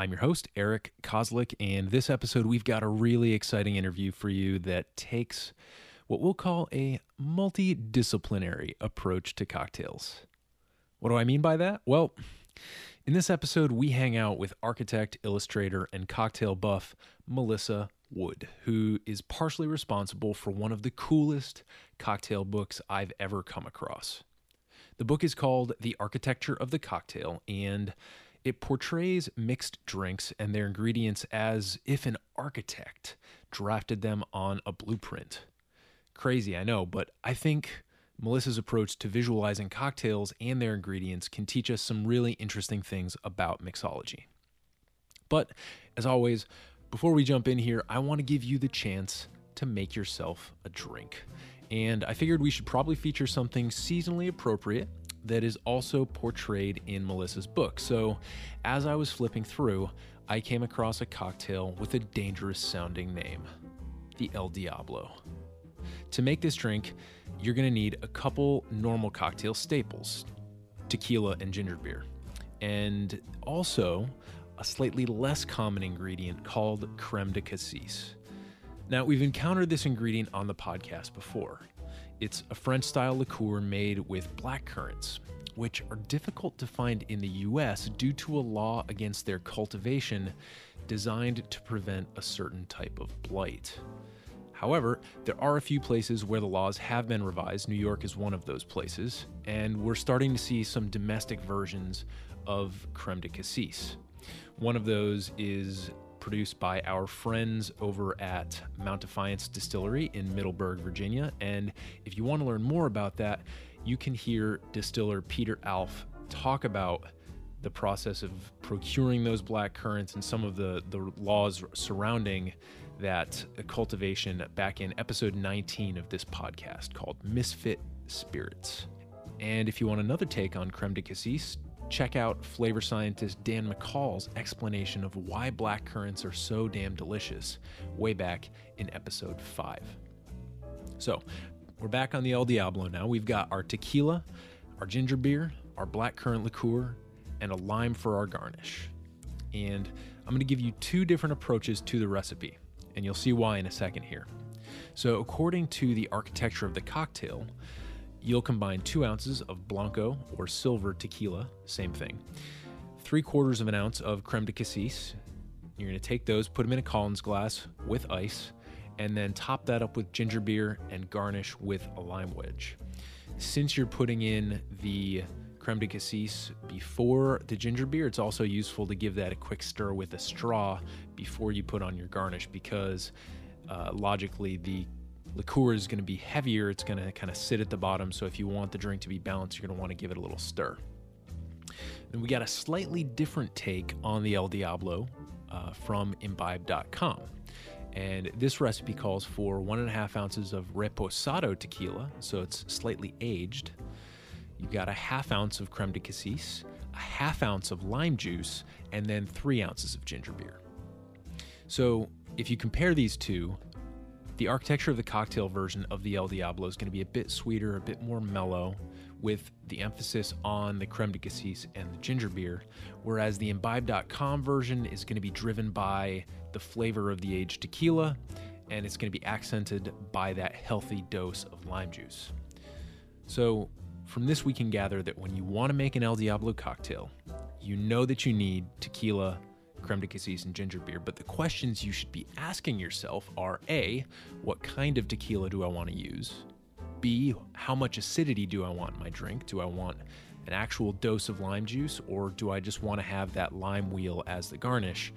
I'm your host, Eric Kozlik, and this episode we've got a really exciting interview for you that takes what we'll call a multidisciplinary approach to cocktails. What do I mean by that? Well, in this episode, we hang out with architect, illustrator, and cocktail buff Melissa Wood, who is partially responsible for one of the coolest cocktail books I've ever come across. The book is called The Architecture of the Cocktail, and it portrays mixed drinks and their ingredients as if an architect drafted them on a blueprint. Crazy, I know, but I think Melissa's approach to visualizing cocktails and their ingredients can teach us some really interesting things about mixology. But as always, before we jump in here, I want to give you the chance to make yourself a drink. And I figured we should probably feature something seasonally appropriate that is also portrayed in Melissa's book. So, as I was flipping through, I came across a cocktail with a dangerous sounding name the El Diablo. To make this drink, you're going to need a couple normal cocktail staples tequila and ginger beer, and also a slightly less common ingredient called creme de cassis. Now, we've encountered this ingredient on the podcast before. It's a French style liqueur made with black currants, which are difficult to find in the US due to a law against their cultivation designed to prevent a certain type of blight. However, there are a few places where the laws have been revised. New York is one of those places, and we're starting to see some domestic versions of creme de cassis. One of those is produced by our friends over at Mount Defiance Distillery in Middleburg, Virginia. And if you want to learn more about that, you can hear distiller Peter Alf talk about the process of procuring those black currants and some of the, the laws surrounding that cultivation back in episode 19 of this podcast called Misfit Spirits. And if you want another take on creme de cassis, check out flavor scientist Dan McCall's explanation of why black currants are so damn delicious way back in episode 5. So, we're back on the El Diablo now. We've got our tequila, our ginger beer, our black currant liqueur, and a lime for our garnish. And I'm going to give you two different approaches to the recipe, and you'll see why in a second here. So, according to the architecture of the cocktail, You'll combine two ounces of Blanco or silver tequila, same thing, three quarters of an ounce of creme de cassis. You're going to take those, put them in a Collins glass with ice, and then top that up with ginger beer and garnish with a lime wedge. Since you're putting in the creme de cassis before the ginger beer, it's also useful to give that a quick stir with a straw before you put on your garnish because uh, logically the liqueur is going to be heavier. It's going to kind of sit at the bottom. So if you want the drink to be balanced, you're going to want to give it a little stir. Then we got a slightly different take on the El Diablo uh, from imbibe.com. And this recipe calls for one and a half ounces of reposado tequila, so it's slightly aged. You've got a half ounce of creme de cassis, a half ounce of lime juice, and then three ounces of ginger beer. So if you compare these two, the architecture of the cocktail version of the El Diablo is going to be a bit sweeter, a bit more mellow, with the emphasis on the creme de cassis and the ginger beer, whereas the imbibe.com version is going to be driven by the flavor of the aged tequila, and it's going to be accented by that healthy dose of lime juice. So, from this, we can gather that when you want to make an El Diablo cocktail, you know that you need tequila, creme de cassis and ginger beer. But the questions you should be asking yourself are A, what kind of tequila do I want to use? B, how much acidity do I want in my drink? Do I want an actual dose of lime juice or do I just want to have that lime wheel as the garnish?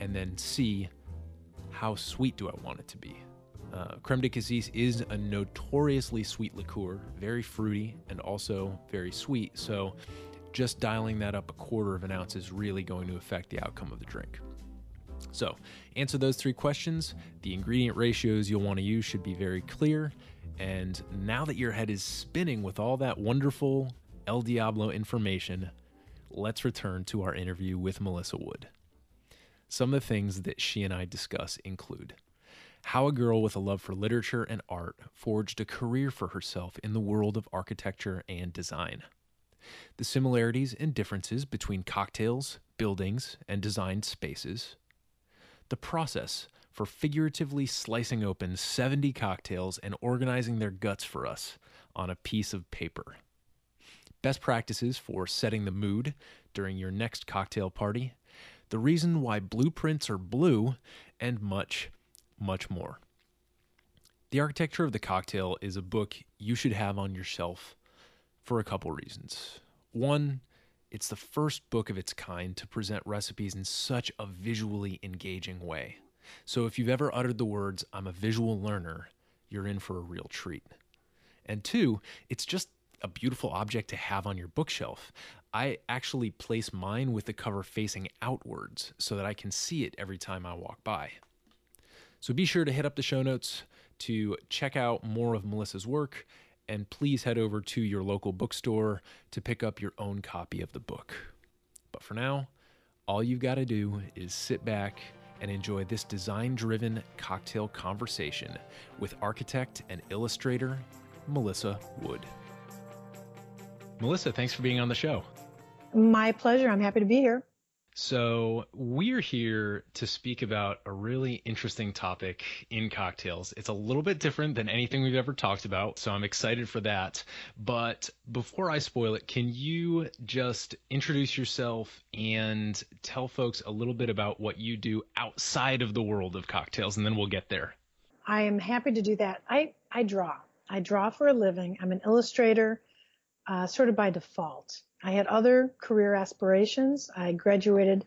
And then C, how sweet do I want it to be? Uh, creme de cassis is a notoriously sweet liqueur, very fruity and also very sweet. So just dialing that up a quarter of an ounce is really going to affect the outcome of the drink. So, answer those three questions. The ingredient ratios you'll want to use should be very clear. And now that your head is spinning with all that wonderful El Diablo information, let's return to our interview with Melissa Wood. Some of the things that she and I discuss include how a girl with a love for literature and art forged a career for herself in the world of architecture and design, the similarities and differences between cocktails, buildings, and designed spaces, the process for figuratively slicing open 70 cocktails and organizing their guts for us on a piece of paper. Best practices for setting the mood during your next cocktail party, the reason why blueprints are blue, and much, much more. The Architecture of the Cocktail is a book you should have on your shelf for a couple reasons. One, it's the first book of its kind to present recipes in such a visually engaging way. So if you've ever uttered the words, I'm a visual learner, you're in for a real treat. And two, it's just a beautiful object to have on your bookshelf. I actually place mine with the cover facing outwards so that I can see it every time I walk by. So be sure to hit up the show notes to check out more of Melissa's work, and please head over to your local bookstore to pick up your own copy of the book. But for now, all you've got to do is sit back and enjoy this design driven cocktail conversation with architect and illustrator Melissa Wood. Melissa, thanks for being on the show. My pleasure. I'm happy to be here. So, we're here to speak about a really interesting topic in cocktails. It's a little bit different than anything we've ever talked about, so I'm excited for that. But before I spoil it, can you just introduce yourself and tell folks a little bit about what you do outside of the world of cocktails, and then we'll get there. I am happy to do that. I, I draw. I draw for a living. I'm an illustrator, uh, sort of by default. I had other career aspirations. I graduated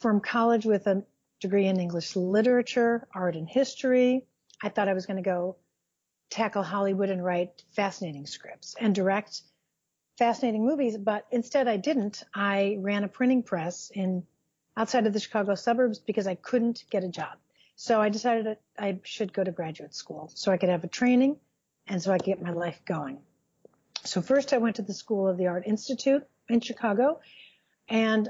from college with a degree in English literature, art and history. I thought I was going to go tackle Hollywood and write fascinating scripts and direct fascinating movies, but instead I didn't. I ran a printing press in outside of the Chicago suburbs because I couldn't get a job. So I decided I should go to graduate school so I could have a training and so I could get my life going. So first I went to the School of the Art Institute in Chicago and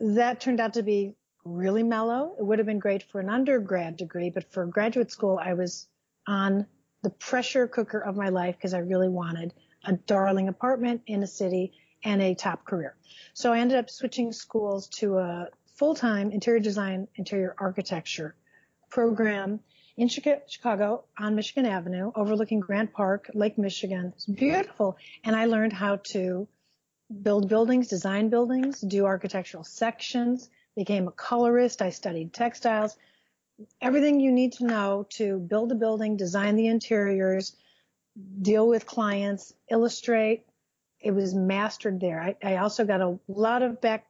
that turned out to be really mellow. It would have been great for an undergrad degree, but for graduate school, I was on the pressure cooker of my life because I really wanted a darling apartment in a city and a top career. So I ended up switching schools to a full-time interior design, interior architecture program in Chicago on Michigan Avenue, overlooking Grant Park, Lake Michigan. It's beautiful. And I learned how to build buildings, design buildings, do architectural sections, became a colorist. I studied textiles, everything you need to know to build a building, design the interiors, deal with clients, illustrate. It was mastered there. I, I also got a lot of back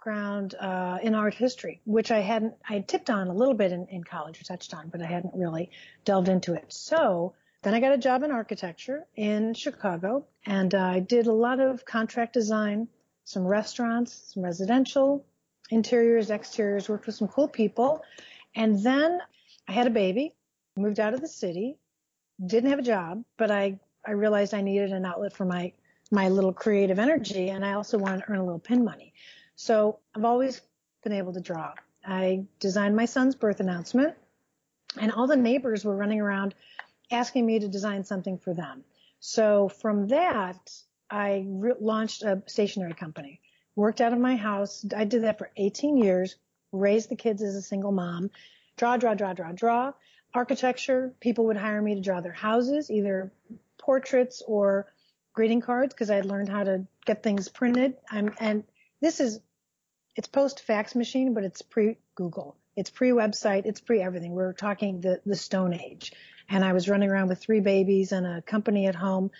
background uh, in art history, which I hadn't, I had tipped on a little bit in, in college, or touched on, but I hadn't really delved into it. So then I got a job in architecture in Chicago, and uh, I did a lot of contract design, some restaurants, some residential, interiors, exteriors, worked with some cool people. And then I had a baby, moved out of the city, didn't have a job, but I, I realized I needed an outlet for my, my little creative energy, and I also wanted to earn a little pin money. So I've always been able to draw. I designed my son's birth announcement and all the neighbors were running around asking me to design something for them. So from that, I re- launched a stationery company, worked out of my house. I did that for 18 years, raised the kids as a single mom, draw, draw, draw, draw, draw. Architecture, people would hire me to draw their houses, either portraits or greeting cards because I had learned how to get things printed. I'm, and this is it's post fax machine, but it's pre Google. It's pre website. It's pre everything. We're talking the, the stone age. And I was running around with three babies and a company at home.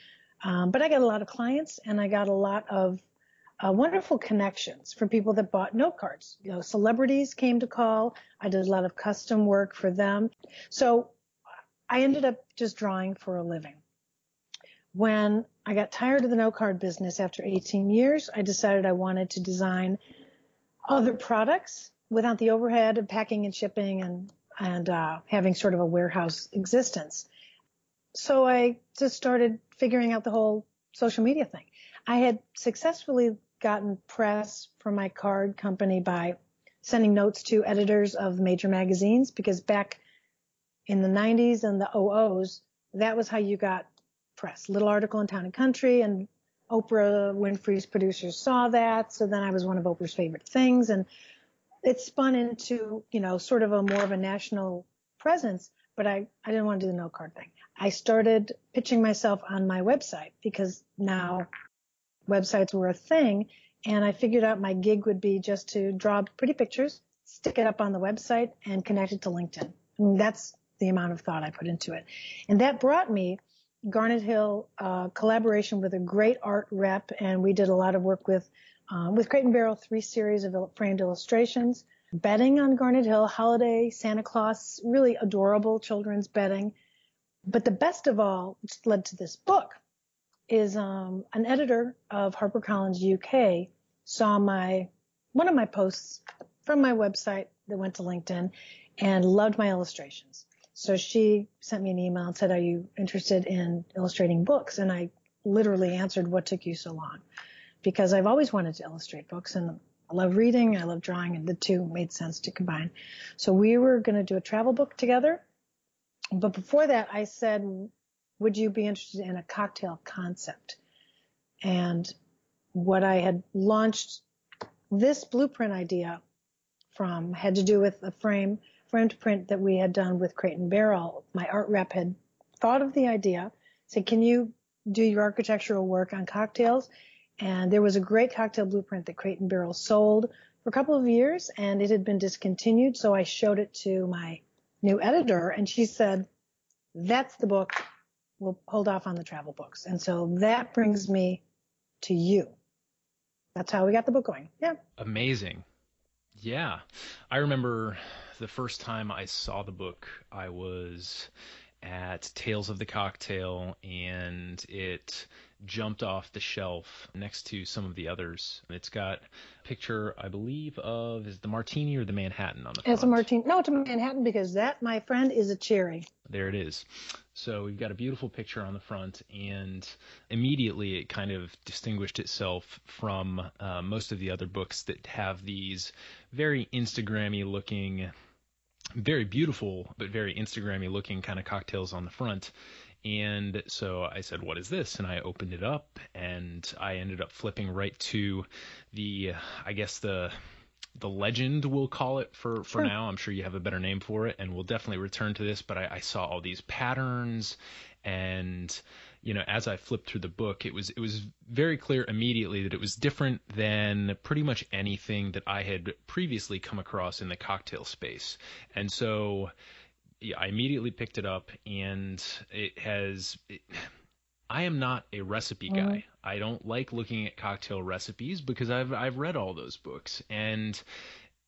Um, but I got a lot of clients and I got a lot of uh, wonderful connections from people that bought note cards. You know, celebrities came to call. I did a lot of custom work for them. So I ended up just drawing for a living. When I got tired of the note card business after 18 years, I decided I wanted to design other products without the overhead of packing and shipping and and uh, having sort of a warehouse existence. So I just started figuring out the whole social media thing. I had successfully gotten press for my card company by sending notes to editors of major magazines because back in the 90s and the 00s, that was how you got press. Little article in Town and Country and Oprah Winfrey's producers saw that. So then I was one of Oprah's favorite things and it spun into, you know, sort of a more of a national presence, but I, I didn't want to do the note card thing. I started pitching myself on my website because now websites were a thing and I figured out my gig would be just to draw pretty pictures, stick it up on the website and connect it to LinkedIn. I mean, that's the amount of thought I put into it. And that brought me Garnet Hill uh, collaboration with a great art rep, and we did a lot of work with uh, with Crate and Barrel, three series of framed illustrations, bedding on Garnet Hill, holiday, Santa Claus, really adorable children's bedding. But the best of all, which led to this book, is um, an editor of HarperCollins UK saw my one of my posts from my website that went to LinkedIn and loved my illustrations. So she sent me an email and said, "Are you interested in illustrating books?" And I literally answered, "What took you so long?" Because I've always wanted to illustrate books and I love reading, I love drawing, and the two made sense to combine. So we were going to do a travel book together. But before that, I said, would you be interested in a cocktail concept? And what I had launched this blueprint idea from had to do with a frame, framed print that we had done with Crate and Barrel. My art rep had thought of the idea, said, can you do your architectural work on cocktails? And there was a great cocktail blueprint that Crate and Barrel sold for a couple of years and it had been discontinued. So I showed it to my new editor and she said, that's the book we'll hold off on the travel books. And so that brings me to you. That's how we got the book going. Yeah. Amazing. Yeah. I remember the first time I saw the book, I was at Tales of the Cocktail and it jumped off the shelf next to some of the others. It's got a picture, I believe, of is the martini or the Manhattan on the front. It's a martini. No, it's a Manhattan because that, my friend, is a cherry. There it is. So we've got a beautiful picture on the front, and immediately it kind of distinguished itself from uh, most of the other books that have these very Instagrammy looking, very beautiful but very Instagrammy looking kind of cocktails on the front. And so I said, What is this? And I opened it up and I ended up flipping right to the, I guess, the the legend we'll call it for for sure. now i'm sure you have a better name for it and we'll definitely return to this but I, I, saw all these patterns and you know as i flipped through the book it was it was very clear immediately that it was different than pretty much anything that i had previously come across in the cocktail space and so yeah, I immediately picked it up, and it has. It, I am not a recipe mm-hmm. guy. Mm. I don't like looking at cocktail recipes because I've I've read all those books, and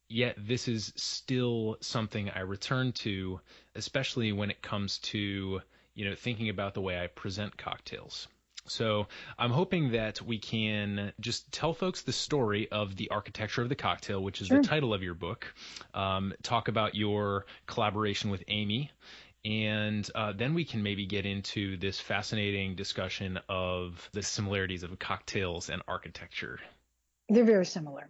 yet this is still something I return to, especially when it comes to you know thinking about the way I present cocktails. So I'm hoping that we can just tell folks the story of the architecture of the cocktail, which is sure. the title of your book. Um, talk about your collaboration with Amy, and uh, then we can maybe get into this fascinating discussion of the similarities of cocktails and architecture. They're very similar.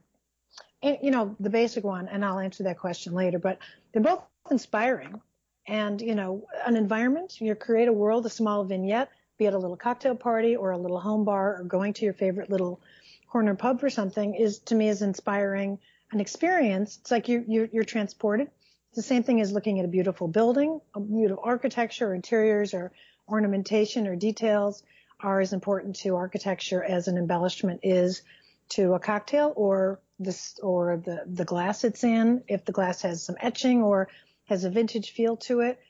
And, you know, the basic one, and I'll answer that question later, but they're both inspiring. And, you know, an environment, you create a world, a small vignette be it a little cocktail party or a little home bar or going to your favorite little corner pub for something is to me is inspiring an experience. It's like you, you you're transported. It's the same thing as looking at a beautiful building, a beautiful architecture, or interiors, or ornamentation, or details are as important to architecture as an embellishment is to a cocktail or this or the the glass it's in. If the glass has some etching or has a vintage feel to it,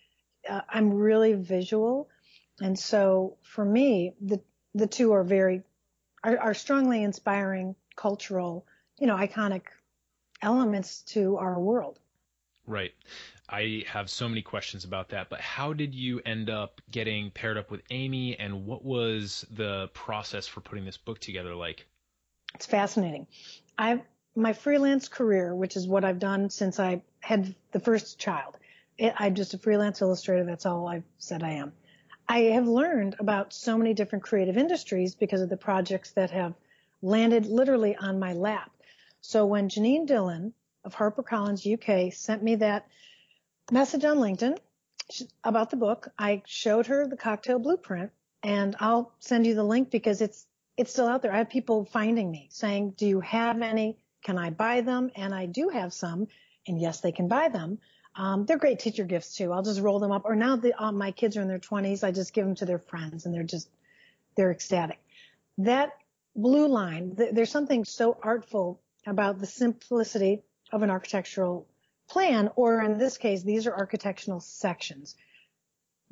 uh, I'm really visual. And so for me, the the two are very are, are strongly inspiring cultural, you know, iconic elements to our world. Right. I have so many questions about that, but how did you end up getting paired up with Amy and what was the process for putting this book together like? It's fascinating. I've my freelance career, which is what I've done since I had the first child. I'm just a freelance illustrator. That's all I've said I am. I have learned about so many different creative industries because of the projects that have landed literally on my lap. So when Janine Dillon of HarperCollins UK sent me that message on LinkedIn about the book, I showed her the cocktail blueprint and I'll send you the link because it's it's still out there. I have people finding me saying, "Do you have any? Can I buy them?" And I do have some, and yes, they can buy them. Um, they're great teacher gifts too. I'll just roll them up. Or now that uh, my kids are in their 20s, I just give them to their friends, and they're just they're ecstatic. That blue line, th- there's something so artful about the simplicity of an architectural plan, or in this case, these are architectural sections.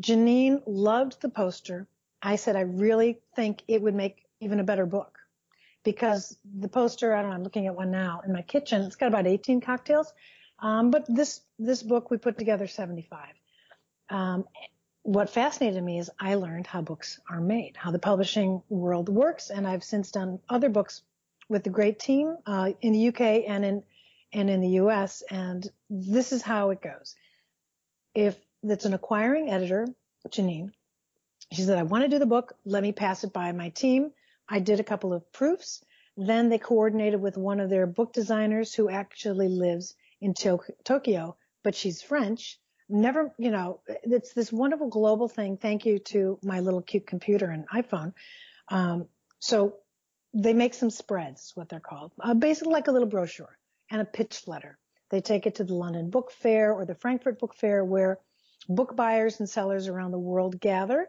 Janine loved the poster. I said, I really think it would make even a better book because the poster, I don't know, I'm looking at one now in my kitchen. It's got about 18 cocktails. Um, but this, this book we put together 75. Um, what fascinated me is I learned how books are made, how the publishing world works. And I've since done other books with the great team, uh, in the UK and in, and in the US. And this is how it goes. If it's an acquiring editor, Janine, she said, I want to do the book. Let me pass it by my team. I did a couple of proofs. Then they coordinated with one of their book designers who actually lives in Tokyo, but she's French. Never, you know, it's this wonderful global thing. Thank you to my little cute computer and iPhone. Um, so they make some spreads, what they're called, uh, basically like a little brochure and a pitch letter. They take it to the London Book Fair or the Frankfurt Book Fair where book buyers and sellers around the world gather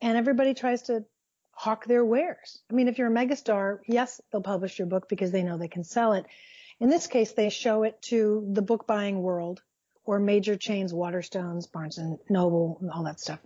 and everybody tries to hawk their wares. I mean, if you're a megastar, yes, they'll publish your book because they know they can sell it. In this case, they show it to the book buying world or major chains, Waterstones, Barnes and Noble, and all that stuff.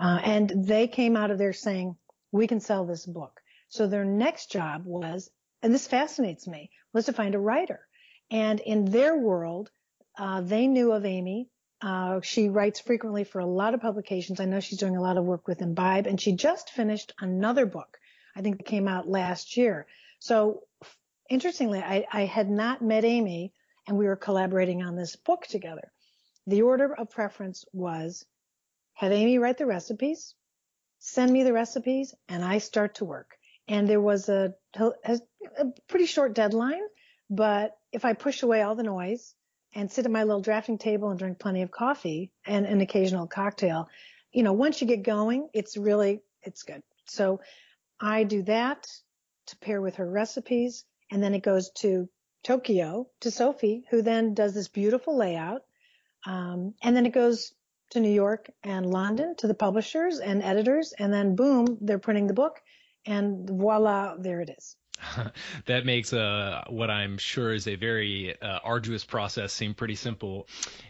Uh, and they came out of there saying, we can sell this book. So their next job was, and this fascinates me, was to find a writer. And in their world, uh, they knew of Amy. Uh, she writes frequently for a lot of publications. I know she's doing a lot of work with Imbibe, and she just finished another book. I think it came out last year. So interestingly, I, I had not met Amy, and we were collaborating on this book together. The order of preference was have Amy write the recipes, send me the recipes, and I start to work. And there was a, a, a pretty short deadline, but if I push away all the noise and sit at my little drafting table and drink plenty of coffee and an occasional cocktail, you know, once you get going, it's really, it's good. So I do that to pair with her recipes. And then it goes to Tokyo to Sophie, who then does this beautiful layout. Um, and then it goes to New York and London to the publishers and editors. And then boom, they're printing the book and voila, there it is. that makes uh, what I'm sure is a very uh, arduous process seem pretty simple.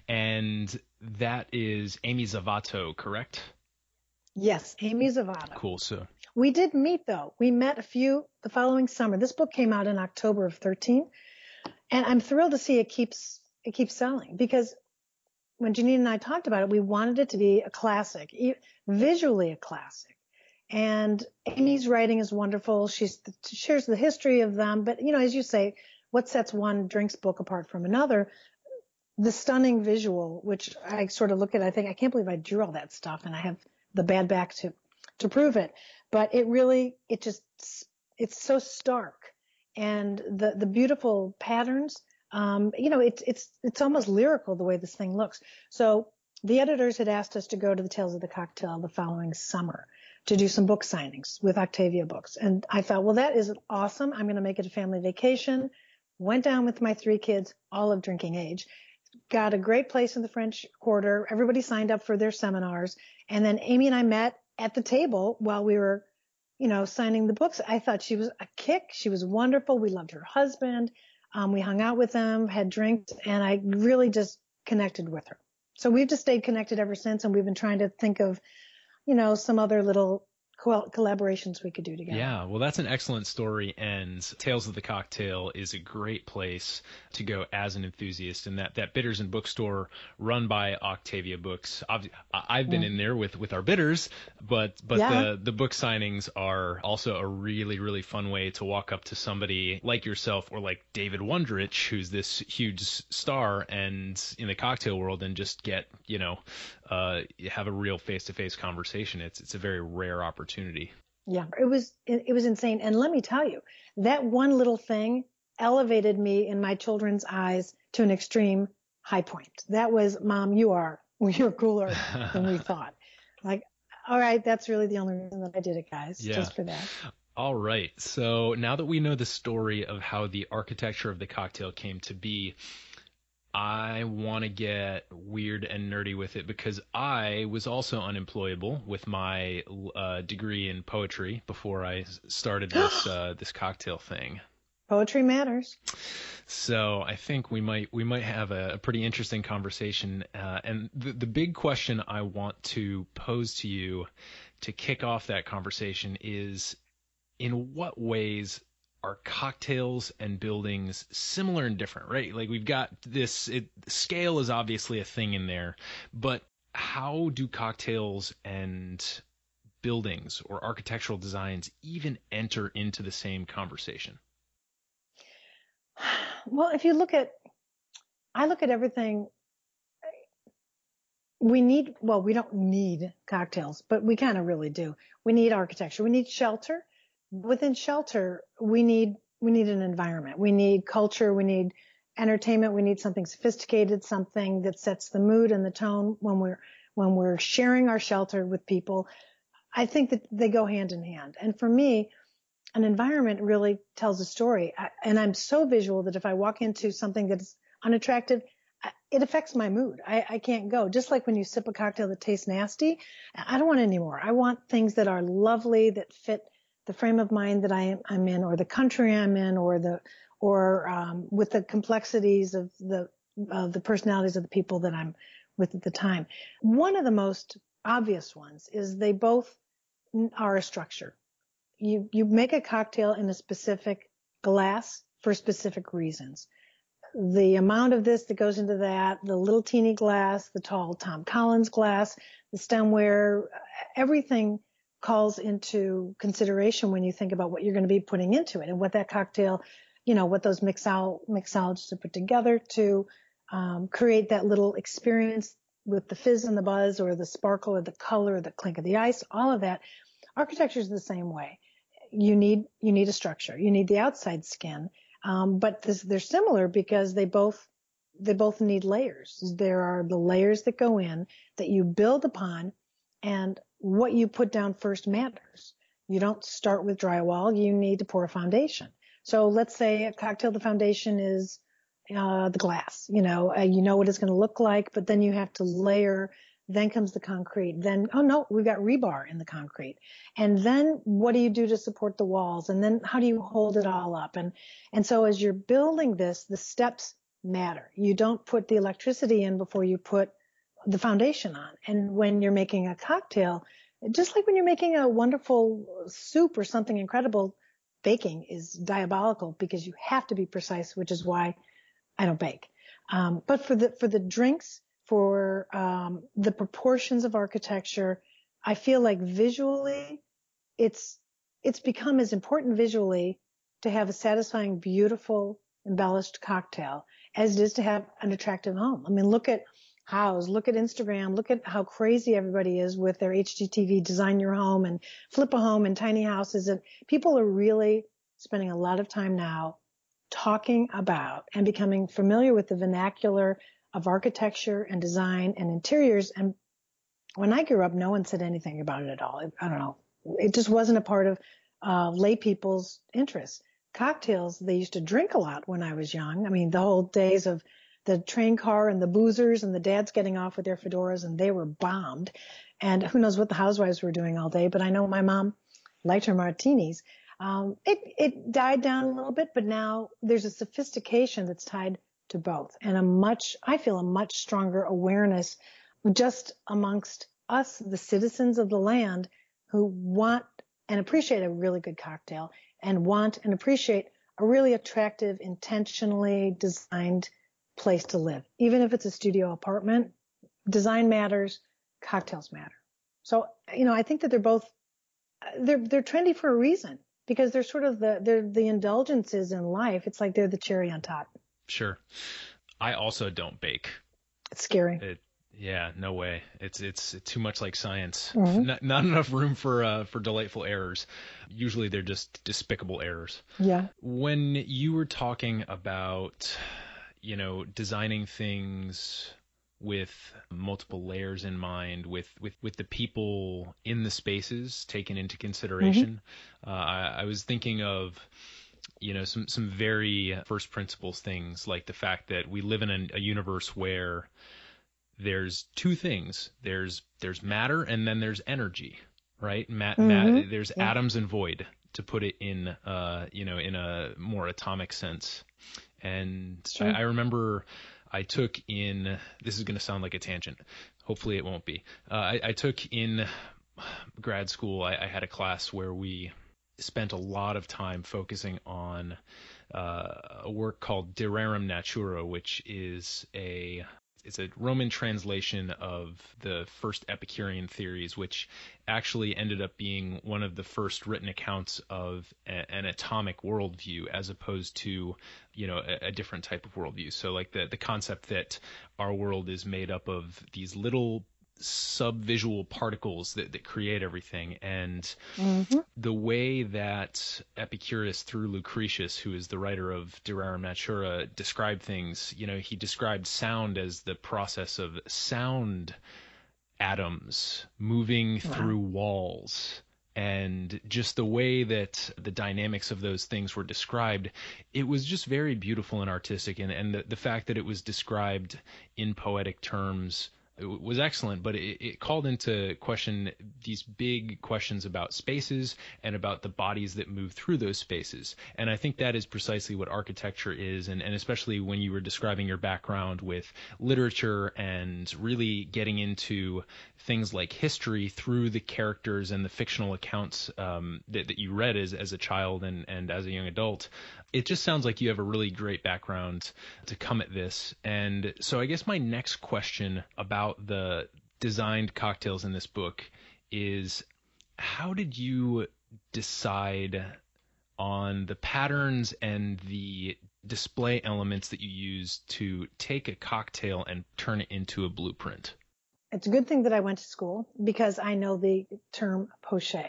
And that is Amy Zavatto, correct? Yes, Amy Zavatto. Cool. So we did meet though. We met a few the following summer. This book came out in October of 13, and I'm thrilled to see it keeps it keeps selling because when Janine and I talked about it, we wanted it to be a classic, visually a classic. And Amy's writing is wonderful. She shares the history of them. But, you know, as you say, what sets one drinks book apart from another? The stunning visual, which I sort of look at, I think, I can't believe I drew all that stuff and I have the bad back to, to prove it. But it really, it just, it's so stark. And the, the beautiful patterns, um, you know, it's, it's, it's almost lyrical the way this thing looks. So the editors had asked us to go to the Tales of the Cocktail the following summer to do some book signings with Octavia Books. And I thought, well, that is awesome. I'm going to make it a family vacation. Went down with my three kids, all of drinking age. Got a great place in the French Quarter. Everybody signed up for their seminars. And then Amy and I met at the table while we were, you know, signing the books. I thought she was a kick. She was wonderful. We loved her husband. Um, we hung out with them, had drinks, and I really just connected with her. So we've just stayed connected ever since. And we've been trying to think of you know, some other little col- collaborations we could do together. Yeah, well, that's an excellent story, and Tales of the Cocktail is a great place to go as an enthusiast. And that, that Bitters and Bookstore run by Octavia Books. I've, I've been in there with, with our bitters, but but Yeah. the the book signings are also a really really fun way to walk up to somebody like yourself or like David Wondrich, who's this huge star and in the cocktail world, and just get you know uh, have a real face to face conversation. It's it's a very rare opportunity. Yeah, it was it, it was insane. And let me tell you, that one little thing elevated me in my children's eyes to an extreme high point. That was, Mom, you are you're cooler than we thought. Like, all right, that's really the only reason that I did it, guys. Yeah. Just for that. All right. So now that we know the story of how the architecture of the cocktail came to be, I want to get weird and nerdy with it because I was also unemployable with my uh, degree in poetry before I started this uh, this cocktail thing. Poetry matters. So I think we might we might have a, a pretty interesting conversation. Uh, and the the big question I want to pose to you to kick off that conversation is, in what ways are cocktails and buildings similar and different? Right? Like we've got this it, scale is obviously a thing in there, but how do cocktails and buildings or architectural designs even enter into the same conversation? Well, if you look at, I look at everything. We need, well, we don't need cocktails, but we kind of really do. We need architecture. We need shelter. Within shelter, we need, we need an environment. We need culture. We need entertainment. We need something sophisticated, something that sets the mood and the tone when we're, when we're sharing our shelter with people. I think that they go hand in hand. And for me, an environment really tells a story. I, and I'm so visual that if I walk into something that's unattractive, it affects my mood. I, I can't go. Just like when you sip a cocktail that tastes nasty, I don't want any more. I want things that are lovely, that fit the frame of mind that I am, I'm in, or the country I'm in, or the, or um, with the complexities of the of the personalities of the people that I'm with at the time. One of the most obvious ones is they both are a structure you you make a cocktail in a specific glass for specific reasons. The amount of this that goes into that, the little teeny glass, the tall Tom Collins glass, the stemware, everything calls into consideration when you think about what you're going to be putting into it and what that cocktail, you know, what those mixol mixologists have put together to um, create that little experience with the fizz and the buzz or the sparkle or the color or the clink of the ice, all of that. Architecture is the same way you need you need a structure. You need the outside skin, um, but this, they're similar because they both they both need layers. There are the layers that go in that you build upon, and what you put down first matters. You don't start with drywall. You need to pour a foundation. So let's say a cocktail, the foundation is uh, the glass. You know, uh, you know what it's going to look like, but then you have to layer then comes the concrete. Then, oh no, we've got rebar in the concrete. And then what do you do to support the walls? And then how do you hold it all up? And, and so as you're building this, the steps matter. You don't put the electricity in before you put the foundation on. And when you're making a cocktail, just like when you're making a wonderful soup or something incredible, baking is diabolical because you have to be precise, which is why I don't bake. Um, but for the, for the drinks, for um, the proportions of architecture. I feel like visually, it's it's become as important visually to have a satisfying, beautiful, embellished cocktail as it is to have an attractive home. I mean, look at Houzz, look at Instagram, look at how crazy everybody is with their HGTV design your home and flip a home and tiny houses. And people are really spending a lot of time now talking about and becoming familiar with the vernacular of architecture and design and interiors. And when I grew up, no one said anything about it at all. I don't know. It just wasn't a part of uh, lay people's interests. Cocktails, they used to drink a lot when I was young. I mean, the whole days of the train car and the boozers and the dads getting off with their fedoras and they were bombed. And who knows what the housewives were doing all day, but I know my mom liked her martinis. Um, it, it died down a little bit, but now there's a sophistication that's tied to both and a much, I feel a much stronger awareness just amongst us, the citizens of the land who want and appreciate a really good cocktail and want and appreciate a really attractive, intentionally designed place to live. Even if it's a studio apartment, design matters, cocktails matter. So, you know, I think that they're both, they're, they're trendy for a reason because they're sort of the, they're the indulgences in life. It's like they're the cherry on top. Sure. I also don't bake. It's scary. It, yeah, no way. It's it's too much like science. Mhm. Not, not enough room for uh, for delightful errors. Usually they're just despicable errors. Yeah. When you were talking about, you know, designing things with multiple layers in mind, with with with the people in the spaces taken into consideration, uh, I, I was thinking of you know some some very first principles things like the fact that we live in a, a universe where there's two things. There's there's matter and then there's energy right? Mhm. there's Yeah. atoms and void to put it in uh you know in a more atomic sense and Sure. I, I remember I took in this is going to sound like a tangent. Hopefully it won't be. Uh, I, I took in grad school. I, I had a class where we spent a lot of time focusing on uh, a work called De Rerum Natura, which is a it's a Roman translation of the first Epicurean theories, which actually ended up being one of the first written accounts of a, an atomic worldview, as opposed to you know a, a different type of worldview. So like the the concept that our world is made up of these little subvisual particles that, that create everything and hmm the way that Epicurus, through Lucretius, who is the writer of De Rerum Natura, described things, you know, he described sound as the process of sound atoms moving through walls. And just the way that the dynamics of those things were described, it was just very beautiful and artistic. And, and the, the fact that it was described in poetic terms was excellent, but it, it called into question these big questions about spaces and about the bodies that move through those spaces. And I think that is precisely what architecture is, and, and especially when you were describing your background with literature and really getting into things like history through the characters and the fictional accounts um, that, that you read as, as a child and, and as a young adult. It just sounds like you have a really great background to come at this. And so I guess my next question about the designed cocktails in this book is how did you decide on the patterns and the display elements that you use to take a cocktail and turn it into a blueprint? It's a good thing that I went to school because I know the term poche,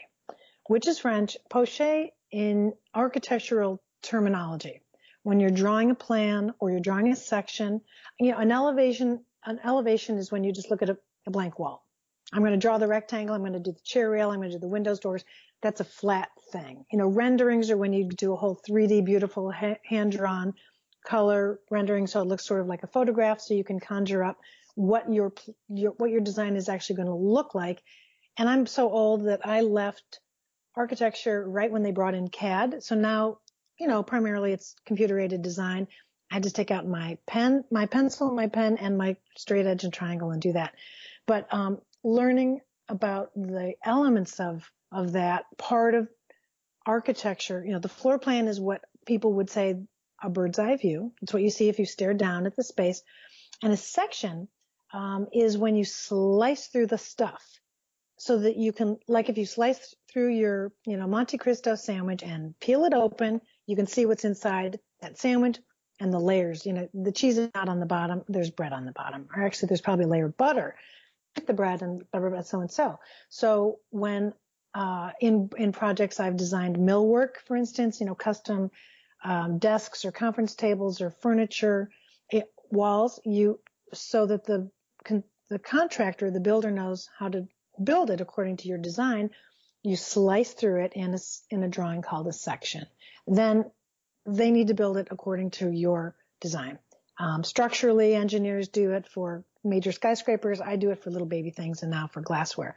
which is French. Poche in architectural terminology. When you're drawing a plan or you're drawing a section, you know, an elevation, an elevation is when you just look at a, a blank wall. I'm going to draw the rectangle. I'm going to do the chair rail. I'm going to do the windows, doors. That's a flat thing. You know, renderings are when you do a whole 3D beautiful ha- hand drawn color rendering. So it looks sort of like a photograph. So you can conjure up what your, your what your design is actually going to look like. And I'm so old that I left architecture right when they brought in CAD. So now, you know, primarily it's computer aided design. I had to take out my pen, my pencil, my pen, and my straight edge and triangle and do that. But um, learning about the elements of of that part of architecture, you know, the floor plan is what people would say a bird's eye view. It's what you see if you stare down at the space. And a section um, is when you slice through the stuff so that you can, like if you slice through your, you know, Monte Cristo sandwich and peel it open, you can see what's inside that sandwich and the layers. You know, the cheese is not on the bottom. There's bread on the bottom. Or actually, there's probably a layer of butter the bread and butter bread, so and so. So when uh, in in projects I've designed millwork, for instance, you know, custom um, desks or conference tables or furniture it, walls, you so that the con- the contractor, the builder knows how to build it according to your design. You slice through it in a in a drawing called a section. Then they need to build it according to your design. Um, structurally, engineers do it for major skyscrapers. I do it for little baby things and now for glassware.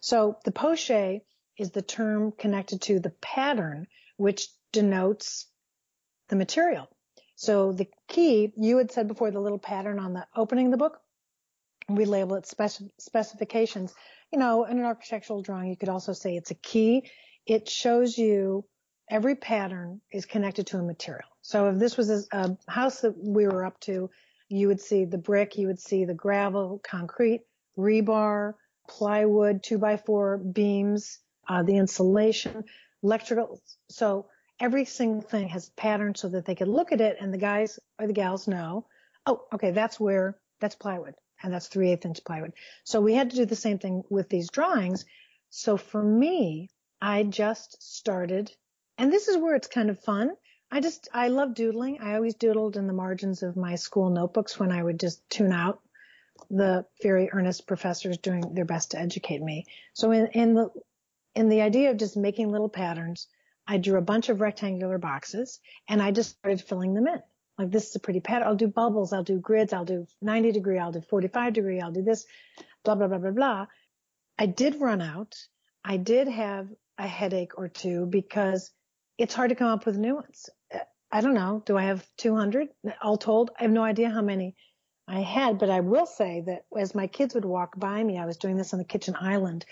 So the poche is the term connected to the pattern, which denotes the material. So the key, you had said before the little pattern on the opening of the book, we label it spec- specifications. You know, in an architectural drawing, you could also say it's a key. it shows you every pattern is connected to a material. So if this was a, house that we were up to, you would see the brick, you would see the gravel, concrete, rebar, plywood, two by four beams, uh, the insulation, electrical. So every single thing has a pattern so that they could look at it and the guys or the gals know, oh, okay, that's where that's plywood and that's three eighth inch plywood. So we had to do the same thing with these drawings. So for me, I just started, and this is where it's kind of fun. I just, I love doodling. I always doodled in the margins of my school notebooks when I would just tune out the very earnest professors doing their best to educate me. So in, in the, in the idea of just making little patterns, I drew a bunch of rectangular boxes and I just started filling them in. Like this is a pretty pattern. I'll do bubbles. I'll do grids. I'll do 90 degree. I'll do 45 degree. I'll do this, blah, blah, blah, blah, blah. I did run out. I did have a headache or two because it's hard to come up with new ones. Uh, I don't know. Do I have 200 all told? I have no idea how many I had, but I will say that as my kids would walk by me, I was doing this on the kitchen island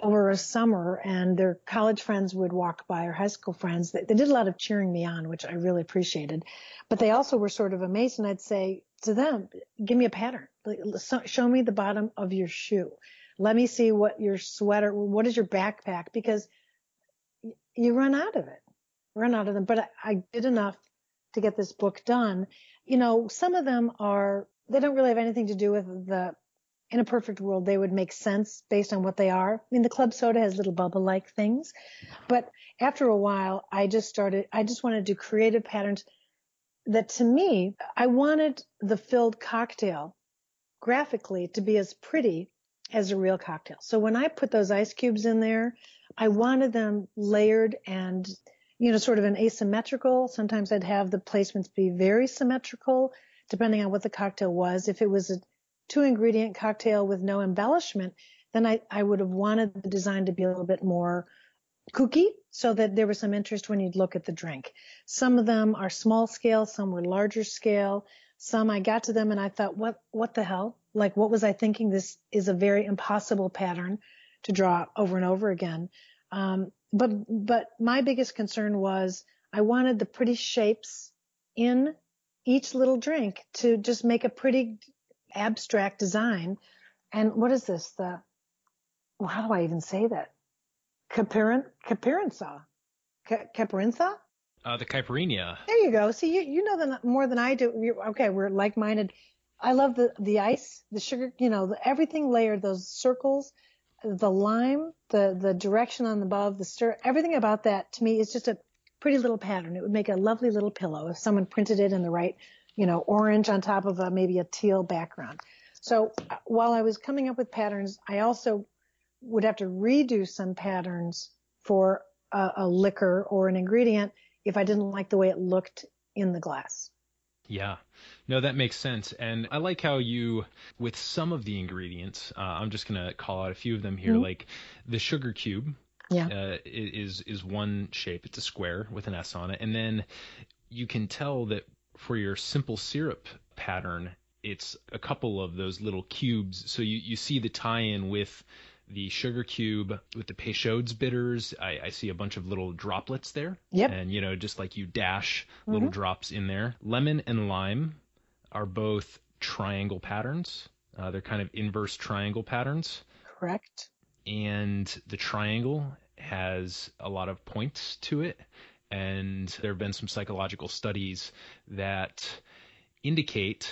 over a summer and their college friends would walk by or high school friends. They, they did a lot of cheering me on, which I really appreciated, but they also were sort of amazed. And I'd say to them, give me a pattern. Show me the bottom of your shoe. Let me see what your sweater, what is your backpack? Because you run out of it, run out of them. But I, I did enough to get this book done. You know, some of them are, they don't really have anything to do with the in a perfect world, they would make sense based on what they are. I mean, the club soda has little bubble like things, but after a while, I just started, I just wanted to do creative patterns that to me, I wanted the filled cocktail graphically to be as pretty as a real cocktail. So when I put those ice cubes in there, I wanted them layered and, you know, sort of an asymmetrical. Sometimes I'd have the placements be very symmetrical depending on what the cocktail was. If it was a two ingredient cocktail with no embellishment, then I, I would have wanted the design to be a little bit more kooky so that there was some interest when you'd look at the drink. Some of them are small scale, some were larger scale. Some I got to them and I thought, what, what the hell? Like, what was I thinking? This is a very impossible pattern to draw over and over again. Um, but, but my biggest concern was I wanted the pretty shapes in each little drink to just make a pretty abstract design. And what is this? The, well, how do I even say that? Capirin, Capirinsa. Caparintha? Uh, the Caipirinha. There you go. See, you, you know the, more than I do. You're, okay, we're like-minded. I love the, the ice, the sugar, you know, the, everything layered, those circles, the lime, the, the direction on the above, the stir, everything about that to me is just a pretty little pattern. It would make a lovely little pillow if someone printed it in the right you know, orange on top of a, maybe a teal background. So uh, while I was coming up with patterns, I also would have to redo some patterns for a, a liquor or an ingredient if I didn't like the way it looked in the glass. Yeah. No, that makes sense. And I like how you, with some of the ingredients, uh, I'm just going to call out a few of them here, mm-hmm. like the sugar cube. Yeah. Uh, is is one shape. It's a square with an S on it, and then you can tell that for your simple syrup pattern, it's a couple of those little cubes. So you, you see the tie-in with the sugar cube with the Peychaud's bitters. I, I, see a bunch of little droplets there. Yep. And you know, just like you dash mm-hmm. little drops in there. Lemon and lime are both triangle patterns. Uh, they're kind of inverse triangle patterns. Correct. And the triangle has a lot of points to it. And there have been some psychological studies that indicate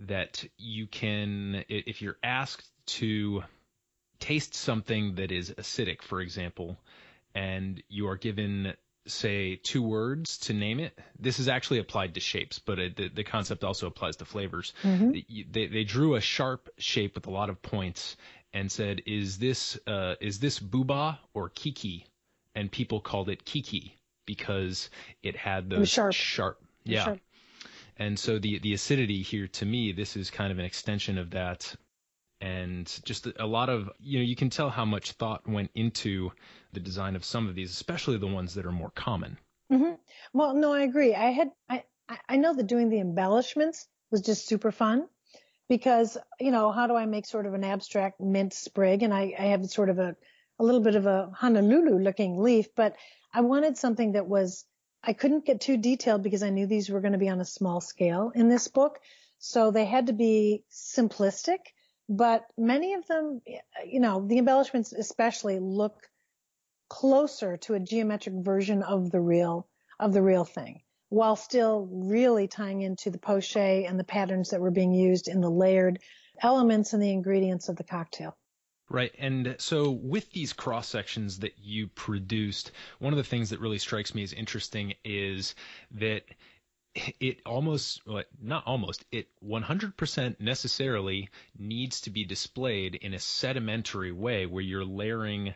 that you can, if you're asked to taste something that is acidic, for example, and you are given say two words to name it. This is actually applied to shapes, but it, the, the, concept also applies to flavors. Mm-hmm. They, they drew a sharp shape with a lot of points and said, "Is this uh, is this booba or kiki?" And people called it kiki because it had those sharp. sharp yeah. Sharp. And so the the acidity here to me, this is kind of an extension of that and just a lot of you know you can tell how much thought went into the design of some of these especially the ones that are more common mm-hmm. well no i agree i had i i know that doing the embellishments was just super fun because you know how do i make sort of an abstract mint sprig and i i have sort of a a little bit of a Honolulu looking leaf, but I wanted something that was, I couldn't get too detailed because I knew these were going to be on a small scale in this book. So they had to be simplistic, but many of them, you know, the embellishments especially look closer to a geometric version of the real, of the real thing while still really tying into the poche and the patterns that were being used in the layered elements and the ingredients of the cocktail. Right. And so with these cross sections that you produced, one of the things that really strikes me as interesting is that it almost not almost it 100% necessarily needs to be displayed in a sedimentary way where you're layering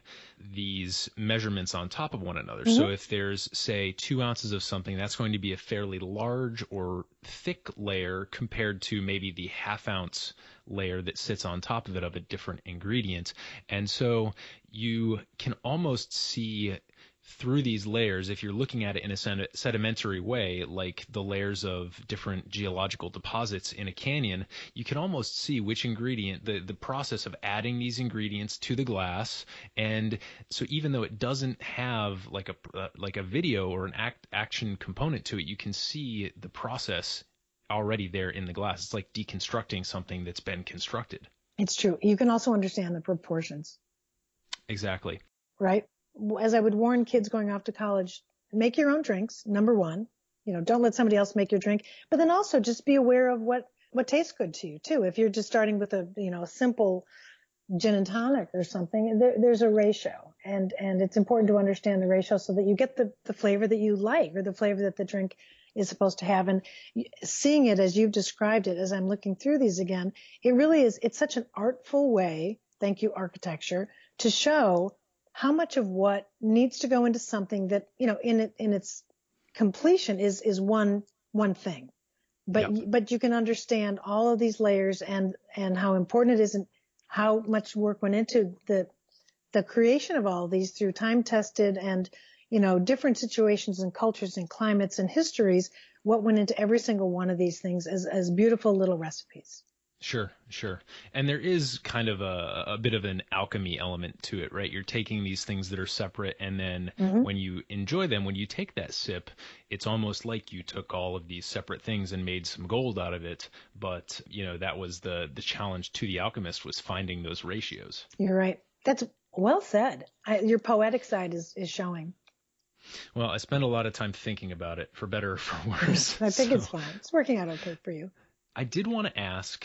these measurements on top of one another mm-hmm. so if there's say two ounces of something that's going to be a fairly large or thick layer compared to maybe the half ounce layer that sits on top of it of a different ingredient and so you can almost see through these layers, if you're looking at it in a sedimentary way, like the layers of different geological deposits in a canyon, you can almost see which ingredient, the, the process of adding these ingredients to the glass. And so even though it doesn't have like a, uh, like a video or an act, action component to it, you can see the process already there in the glass. It's like deconstructing something that's been constructed. It's true. You can also understand the proportions. Exactly. Right? As I would warn kids going off to college, make your own drinks. Number one, you know, don't let somebody else make your drink, but then also just be aware of what, what tastes good to you too. If you're just starting with a, you know, a simple gin and tonic or something, there, there's a ratio and, and it's important to understand the ratio so that you get the, the flavor that you like or the flavor that the drink is supposed to have. And seeing it as you've described it, as I'm looking through these again, it really is, it's such an artful way. Thank you, architecture to show how much of what needs to go into something that you know in it in its completion is is one one thing but yep. but you can understand all of these layers and and how important it is and how much work went into the the creation of all of these through time tested and you know different situations and cultures and climates and histories what went into every single one of these things as as beautiful little recipes Sure, sure. And there is kind of a, a bit of an alchemy element to it, right? You're taking these things that are separate, and then mm-hmm. when you enjoy them, when you take that sip, it's almost like you took all of these separate things and made some gold out of it. But, you know, that was the, the challenge to the alchemist was finding those ratios. You're right. That's well said. I, your poetic side is, is showing. Well, I spend a lot of time thinking about it, for better or for worse. I think so. it's fine. It's working out okay for you. I did want to ask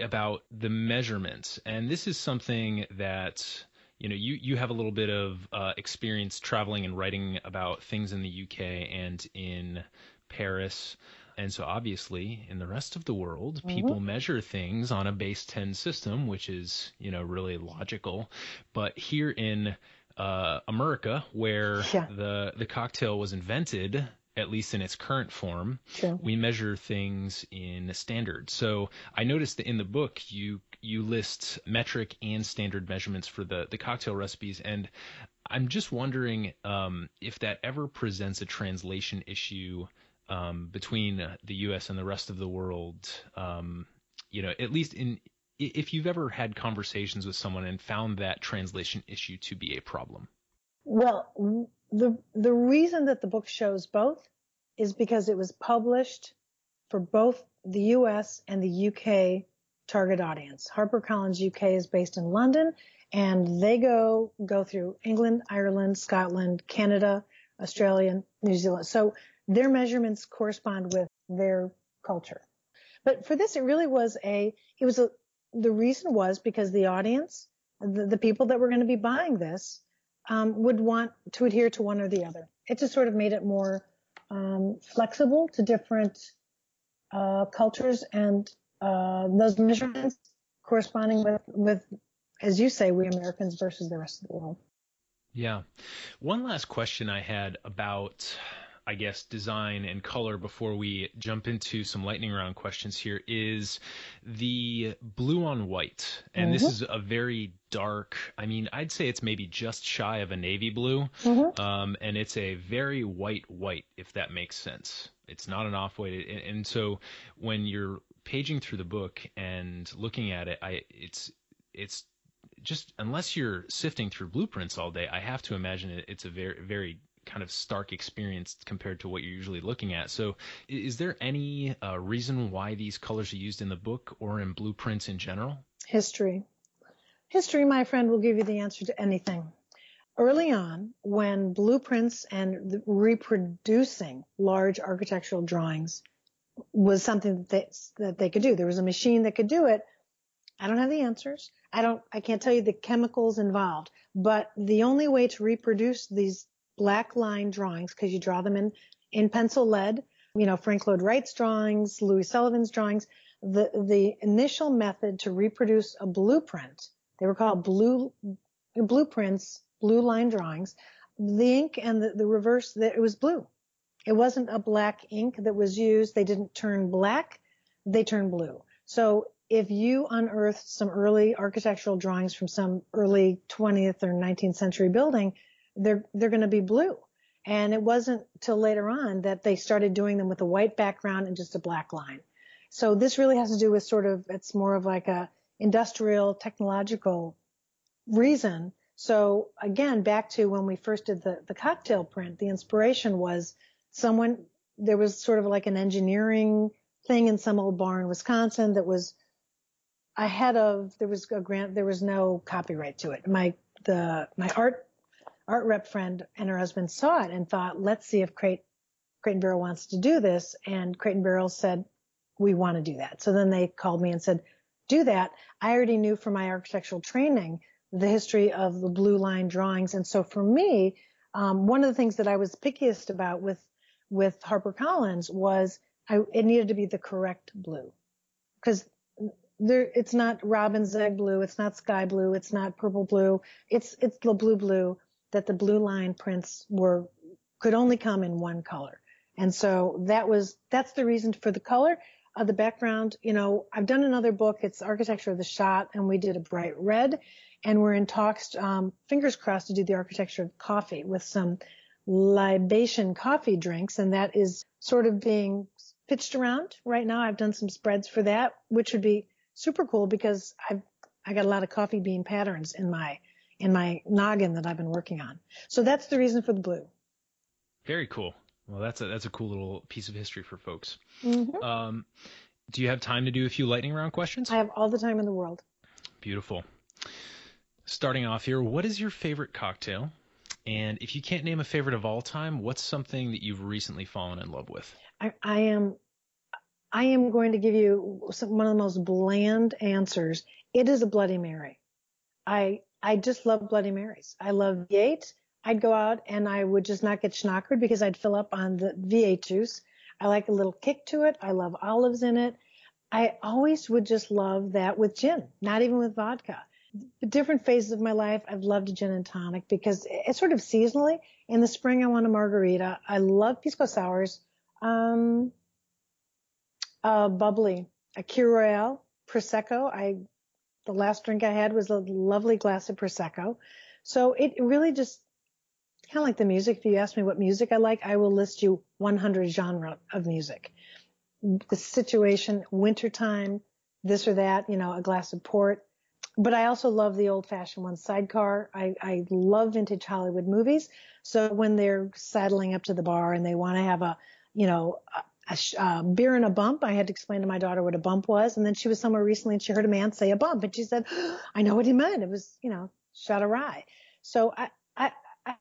about the measurements, and this is something that you know you you have a little bit of uh, experience traveling and writing about things in the UK and in Paris. And so obviously in the rest of the world, mm-hmm. people measure things on a base 10 system, which is, you know, really logical. But here in uh, America, where yeah. the the cocktail was invented, at least in its current form, True. we measure things in standard. So I noticed that in the book you you list metric and standard measurements for the the cocktail recipes, and I'm just wondering um, if that ever presents a translation issue um, between the U.S. and the rest of the world. Um, you know, at least in if you've ever had conversations with someone and found that translation issue to be a problem. Well, the the reason that the book shows both is because it was published for both the US and the UK target audience. HarperCollins UK is based in London and they go go through England, Ireland, Scotland, Canada, Australia, New Zealand. So their measurements correspond with their culture. But for this, it really was a, it was a, the reason was because the audience, the, the people that were going to be buying this, um, would want to adhere to one or the other. It just sort of made it more um, flexible to different uh, cultures and uh, those measurements corresponding with, with, as you say, we Americans versus the rest of the world. Yeah. One last question I had about I guess, design and color before we jump into some lightning round questions here is the blue on white. And mm-hmm. this is a very dark, I mean, I'd say it's maybe just shy of a navy blue. Mm-hmm. Um, and it's a very white white, if that makes sense. It's not an off white. And, and so when you're paging through the book and looking at it, I, it's, it's just unless you're sifting through blueprints all day, I have to imagine it, it's a very very kind of stark experience compared to what you're usually looking at. So, is there any uh, reason why these colors are used in the book or in blueprints in general? History. History, my friend, will give you the answer to anything. Early on, when blueprints and reproducing large architectural drawings was something that they, that they could do, there was a machine that could do it. I don't have the answers. I don't, I can't tell you the chemicals involved, but the only way to reproduce these black line drawings, because you draw them in, in pencil lead, you know, Frank Lloyd Wright's drawings, Louis Sullivan's drawings, the, the initial method to reproduce a blueprint, they were called blue, blueprints, blue line drawings. The ink and the, the reverse, it was blue. It wasn't a black ink that was used. They didn't turn black. They turned blue. So if you unearthed some early architectural drawings from some early 20th or 19th century building, they're, they're going to be blue. And it wasn't till later on that they started doing them with a white background and just a black line. So this really has to do with sort of, it's more of like a industrial technological reason. So again, back to when we first did the, the cocktail print, the inspiration was someone, there was sort of like an engineering thing in some old bar in Wisconsin that was ahead of, there was a grant, there was no copyright to it. My, the, my art, art rep friend and her husband saw it and thought, let's see if Crate, Crate and Barrel wants to do this. And Crate and Barrel said, we want to do that. So then they called me and said, do that. I already knew from my architectural training the history of the blue line drawings. And so for me, um, one of the things that I was pickiest about with, with HarperCollins was I, it needed to be the correct blue because there, it's not robin's egg blue. It's not sky blue. It's not purple blue. It's, it's the blue blue that the blue line prints were, could only come in one color. And so that was, that's the reason for the color of the background. You know, I've done another book. It's Architecture of the Shot and we did a bright red and we're in talks, um, fingers crossed to do the architecture of coffee with some libation coffee drinks. And that is sort of being pitched around right now. I've done some spreads for that, which would be super cool because I've, I got a lot of coffee bean patterns in my, in my noggin that I've been working on. So that's the reason for the blue. Very cool. Well, that's a that's a cool little piece of history for folks. Mm-hmm. Um, do you have time to do a few lightning round questions? I have all the time in the world. Beautiful. Starting off here, what is your favorite cocktail? And if you can't name a favorite of all time, what's something that you've recently fallen in love with? I, I am, I am going to give you some, one of the most bland answers. It is a Bloody Mary. I, I just love Bloody Marys. I love V8. I'd go out and I would just not get schnockered because I'd fill up on the V8 juice. I like a little kick to it. I love olives in it. I always would just love that with gin, not even with vodka. Different phases of my life, I've loved gin and tonic because it's sort of seasonally. In the spring, I want a margarita. I love pisco sours. Um, uh, bubbly, a Kir Royale, Prosecco. I, the last drink I had was a lovely glass of Prosecco. So it really just kind of like the music. If you ask me what music I like, I will list you 100 genre of music. The situation, wintertime, this or that, you know, a glass of port. But I also love the old fashioned one, sidecar. I, I love vintage Hollywood movies. So when they're saddling up to the bar and they want to have a, you know, a uh, beer and a bump, I had to explain to my daughter what a bump was. And then she was somewhere recently and she heard a man say a bump and she said, I know what he meant. It was, you know, shot a rye. So I, I,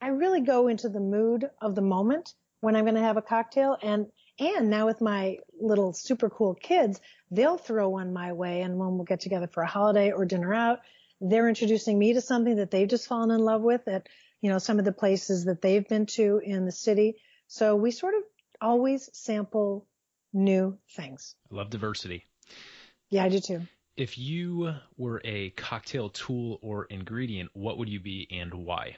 I really go into the mood of the moment when I'm going to have a cocktail and and now with my little super cool kids, they'll throw one my way and when we'll get together for a holiday or dinner out, they're introducing me to something that they've just fallen in love with at, you know, some of the places that they've been to in the city. So we sort of always sample new things. I love diversity. Yeah, I do too. If you were a cocktail tool or ingredient, what would you be and why?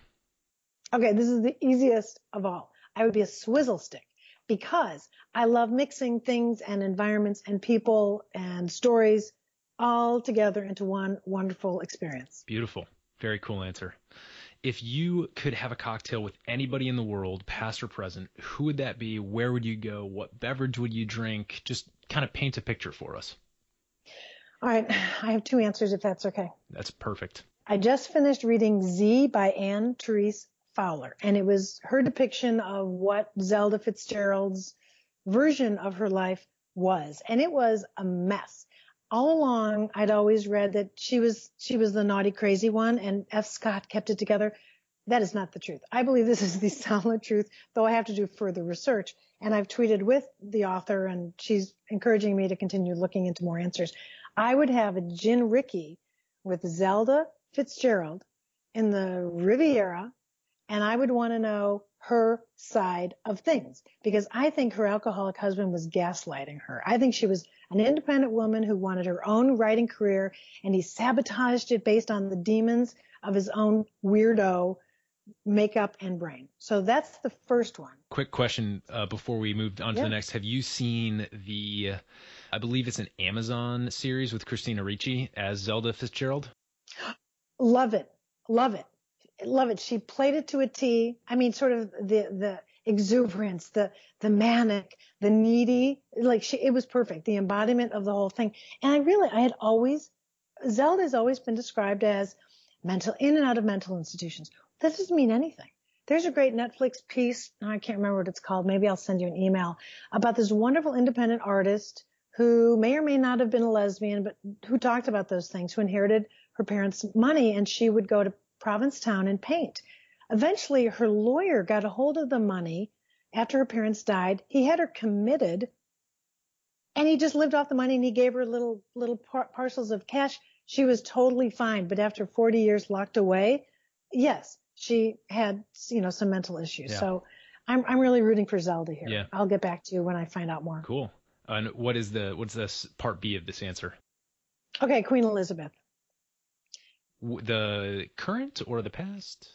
Okay, this is the easiest of all. I would be a swizzle stick because I love mixing things and environments and people and stories all together into one wonderful experience. Beautiful. Very cool answer. If you could have a cocktail with anybody in the world, past or present, who would that be? Where would you go? What beverage would you drink? Just kind of paint a picture for us. All right, I have two answers if that's okay. That's perfect. I just finished reading Z by Anne Therese Fowler, and it was her depiction of what Zelda Fitzgerald's version of her life was, and it was a mess. All along, I'd always read that she was she was the naughty, crazy one, and F. Scott kept it together. That is not the truth. I believe this is the solid truth, though I have to do further research. And I've tweeted with the author, and she's encouraging me to continue looking into more answers. I would have a gin Rickey with Zelda Fitzgerald in the Riviera, and I would want to know her side of things because I think her alcoholic husband was gaslighting her. I think she was an independent woman who wanted her own writing career, and he sabotaged it based on the demons of his own weirdo makeup and brain. So that's the first one. Quick question uh, before we move on to the next. Have you seen the, I believe it's an Amazon series with Christina Ricci as Zelda Fitzgerald? Love it. Love it. Love it. She played it to a T. I mean, sort of the, the exuberance, the, the manic, the needy, like she, it was perfect. The embodiment of the whole thing. And I really, I had always, Zelda has always been described as mental, in and out of mental institutions. That doesn't mean anything. There's a great Netflix piece. I can't remember what it's called. Maybe I'll send you an email about this wonderful independent artist who may or may not have been a lesbian, but who talked about those things, who inherited her parents' money and she would go to Provincetown and paint. Eventually, her lawyer got a hold of the money after her parents died. He had her committed and he just lived off the money and he gave her little, little par- parcels of cash. She was totally fine. But after 40 years locked away, yes, she had, you know, some mental issues. Yeah. So I'm, I'm really rooting for Zelda here. Yeah. I'll get back to you when I find out more. Cool. And what is the what's this part B of this answer? Okay, Queen Elizabeth. The current or the past?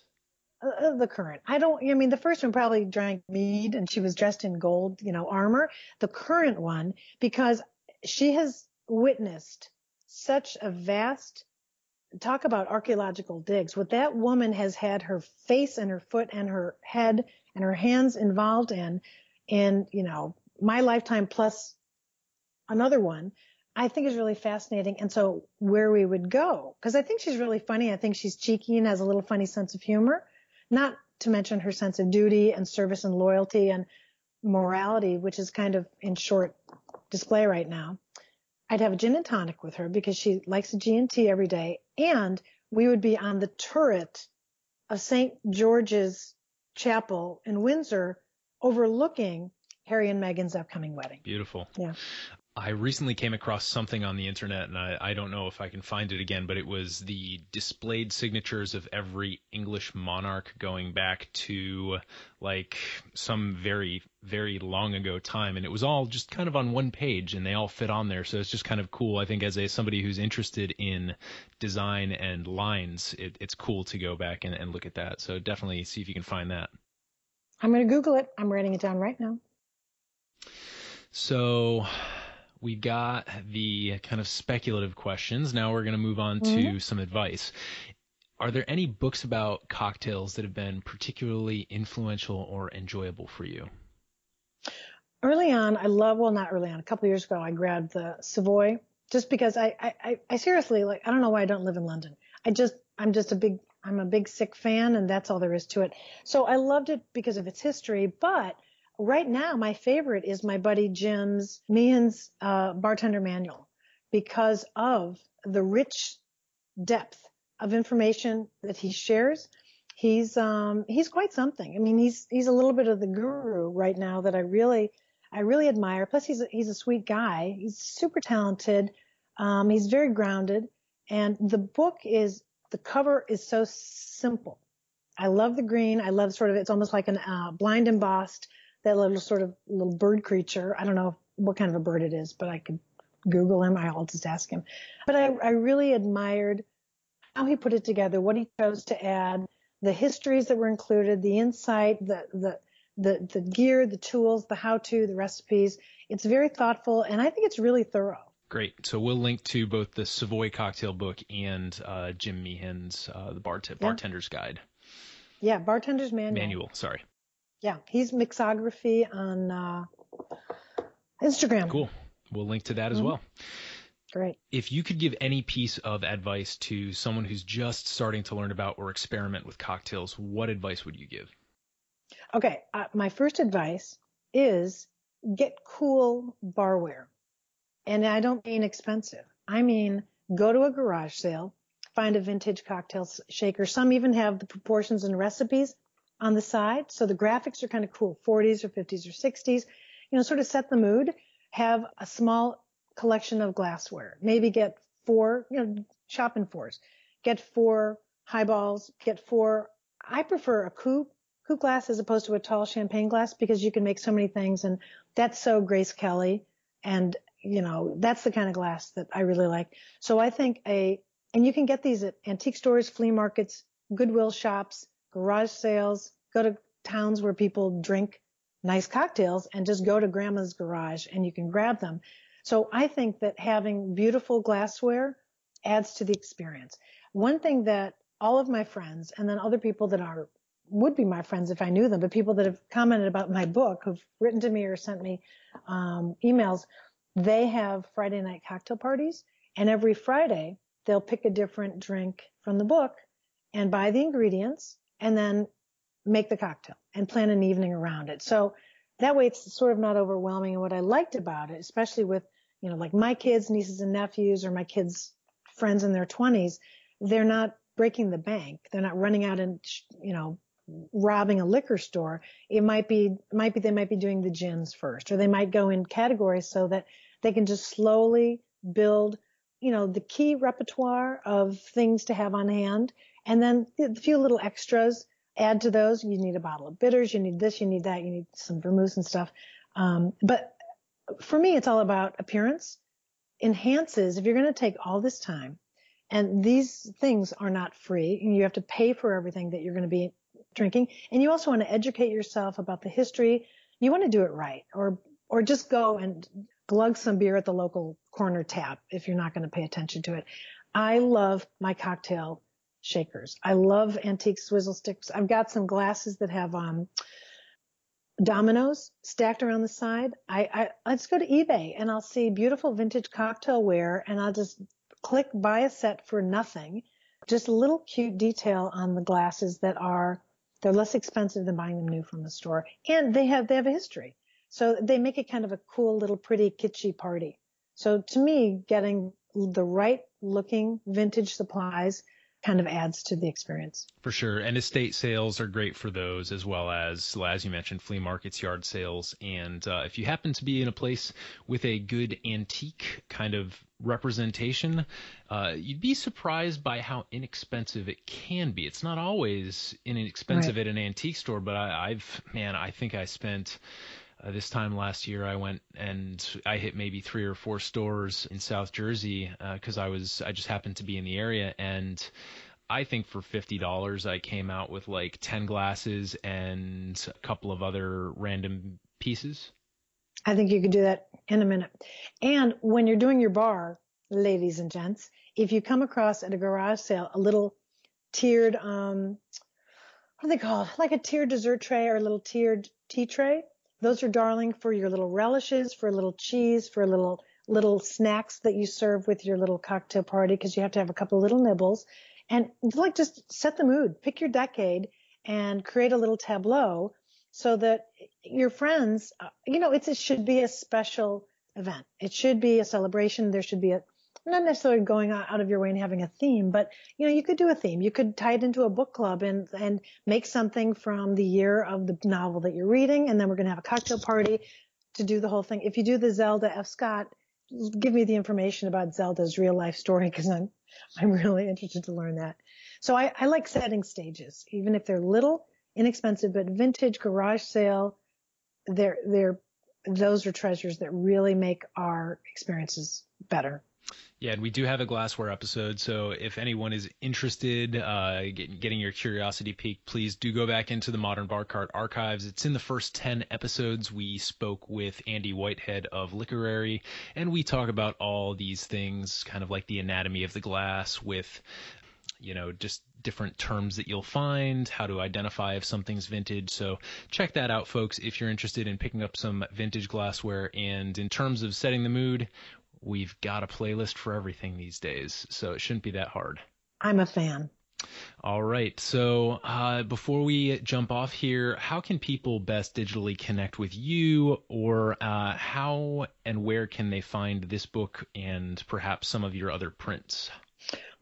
Uh, the current. I don't, I mean, the first one probably drank mead and she was dressed in gold, you know, armor. The current one, because she has witnessed such a vast, talk about archaeological digs. What that woman has had her face and her foot and her head and her hands involved in, in, you know, my lifetime plus another one, I think is really fascinating. And so where we would go, because I think she's really funny. I think she's cheeky and has a little funny sense of humor not to mention her sense of duty and service and loyalty and morality, which is kind of in short display right now. I'd have a gin and tonic with her because she likes a G&T every day. And we would be on the turret of St. George's Chapel in Windsor overlooking Harry and Meghan's upcoming wedding. Beautiful. Yeah. I recently came across something on the internet, and I, I don't know if I can find it again, but it was the displayed signatures of every English monarch going back to like some very, very long ago time, and it was all just kind of on one page, and they all fit on there. So it's just kind of cool. I think as a somebody who's interested in design and lines, it, it's cool to go back and, and look at that. So definitely see if you can find that. I'm going to Google it. I'm writing it down right now. So we got the kind of speculative questions. Now we're going to move on to Mhm. some advice. Are there any books about cocktails that have been particularly influential or enjoyable for you? early on, I love, well, not early on, a couple years ago, I grabbed the Savoy just because I, I, I, I seriously, like, I don't know why I don't live in London. I just, I'm just a big, I'm a big sick fan and that's all there is to it. So I loved it because of its history, but right now my favorite is my buddy Jim's Meehan's, uh, bartender manual because of the rich depth of information that he shares. He's, um, he's quite something. I mean, he's, he's a little bit of the guru right now that I really, I really admire. Plus, he's a, he's a sweet guy. He's super talented. Um, he's very grounded, and the book is the cover is so simple. I love the green. I love sort of it's almost like a uh, blind embossed that little sort of little bird creature. I don't know what kind of a bird it is, but I could Google him. I'll just ask him. But I, I really admired how he put it together, what he chose to add, the histories that were included, the insight, the the the the gear, the tools, the how to, the recipes. It's very thoughtful, and I think it's really thorough. Great. So we'll link to both the Savoy cocktail book and uh, Jim Meehan's uh, the Bart- Bartender's Guide Yeah, bartender's manual. manual. Sorry. Yeah, he's mixography on uh, Instagram. Cool. We'll link to that as Mhm. well. great. If you could give any piece of advice to someone who's just starting to learn about or experiment with cocktails, what advice would you give? Okay, uh, my first advice is get cool barware. And I don't mean expensive. I mean go to a garage sale, find a vintage cocktail shaker. Some even have the proportions and recipes on the side. So the graphics are kind of cool, 40s or 50s or 60s. You know, sort of set the mood. Have a small collection of glassware. Maybe get four, you know, shop in fours. Get four highballs, get four. I prefer a coupe, coupe glass as opposed to a tall champagne glass because you can make so many things and that's so Grace Kelly. And, you know, that's the kind of glass that I really like. So I think a, and you can get these at antique stores, flea markets, Goodwill shops, garage sales, go to towns where people drink nice cocktails and just go to grandma's garage and you can grab them. So I think that having beautiful glassware adds to the experience. One thing that all of my friends and then other people that are would be my friends if I knew them, but people that have commented about my book, who've written to me or sent me um, emails, they have Friday night cocktail parties, and every Friday they'll pick a different drink from the book and buy the ingredients and then make the cocktail and plan an evening around it. So that way it's sort of not overwhelming. And what I liked about it, especially with, you know, like my kids, nieces and nephews or my kids' friends in their twenties, they're not breaking the bank. They're not running out and, you know, robbing a liquor store. It might be, might be, they might be doing the gins first, or they might go in categories so that they can just slowly build, you know, the key repertoire of things to have on hand. And then a few little extras add to those. You need a bottle of bitters. You need this. You need that. You need some vermouth and stuff. Um, but for me, it's all about appearance. Enhances, if you're going to take all this time, and these things are not free, you have to pay for everything that you're going to be drinking, and you also want to educate yourself about the history. You want to do it right, or or just go and glug some beer at the local corner tap if you're not going to pay attention to it. I love my cocktail shakers. I love antique swizzle sticks. I've got some glasses that have um, dominoes stacked around the side. I, I go to eBay and I'll see beautiful vintage cocktail ware and I'll just click buy a set for nothing. Just a little cute detail on the glasses that are they're less expensive than buying them new from the store and they have they have a history. So they make it kind of a cool little pretty kitschy party. So to me, getting the right looking vintage supplies kind of adds to the experience. For sure. And estate sales are great for those as well as, as you mentioned, flea markets, yard sales. And uh, if you happen to be in a place with a good antique kind of representation, uh, you'd be surprised by how inexpensive it can be. It's not always inexpensive right. at an antique store, but I, I've, man, I think I spent uh, this time last year, I went and I hit maybe three or four stores in South Jersey because uh, I was I just happened to be in the area, and I think for fifty dollars I came out with like ten glasses and a couple of other random pieces. I think you could do that in a minute. And when you're doing your bar, ladies and gents, if you come across at a garage sale a little tiered um what do they call it? Like a tiered dessert tray or a little tiered tea tray those are darling for your little relishes, for a little cheese, for a little little snacks that you serve with your little cocktail party because you have to have a couple little nibbles. And like just set the mood, pick your decade and create a little tableau so that your friends, uh, you know, it should be a special event. It should be a celebration. There should be a, not necessarily going out of your way and having a theme, but you know, you could do a theme. You could tie it into a book club and and make something from the year of the novel that you're reading, and then we're going to have a cocktail party to do the whole thing. If you do the Zelda F. Scott, give me the information about Zelda's real life story because I'm I'm really interested to learn that. So I, I like setting stages, even if they're little, inexpensive, but vintage garage sale. They're they're those are treasures that really make our experiences better. Yeah, and we do have a glassware episode, so if anyone is interested, uh, get, getting your curiosity peaked, please do go back into the Modern Bar Cart archives. It's in the first 10 episodes. We spoke with Andy Whitehead of Liquorary, and we talk about all these things, kind of like the anatomy of the glass with you know, just different terms that you'll find, how to identify if something's vintage. So check that out, folks, if you're interested in picking up some vintage glassware. And in terms of setting the mood, we've got a playlist for everything these days, so it shouldn't be that hard. I'm a fan. All right. So uh, before we jump off here, how can people best digitally connect with you, or uh, how and where can they find this book and perhaps some of your other prints?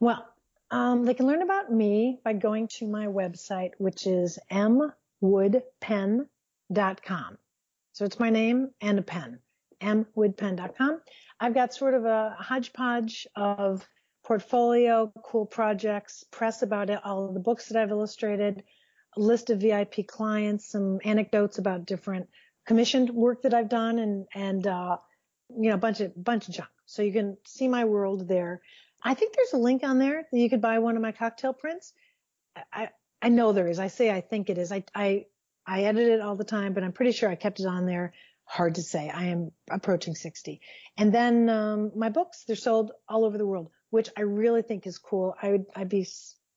Well, um, they can learn about me by going to my website, which is mwoodpen.com. So it's my name and a pen, mwoodpen.com. I've got sort of a hodgepodge of portfolio, cool projects, press about it, all of the books that I've illustrated, a list of VIP clients, some anecdotes about different commissioned work that I've done, and and uh, you know a bunch of bunch of junk. So you can see my world there. I think there's a link on there that you could buy one of my cocktail prints. I I know there is. I say I think it is. I I I edit it all the time, but I'm pretty sure I kept it on there. Hard to say. I am approaching 60. And then um, my books, they're sold all over the world which I really think is cool. I would, I'd be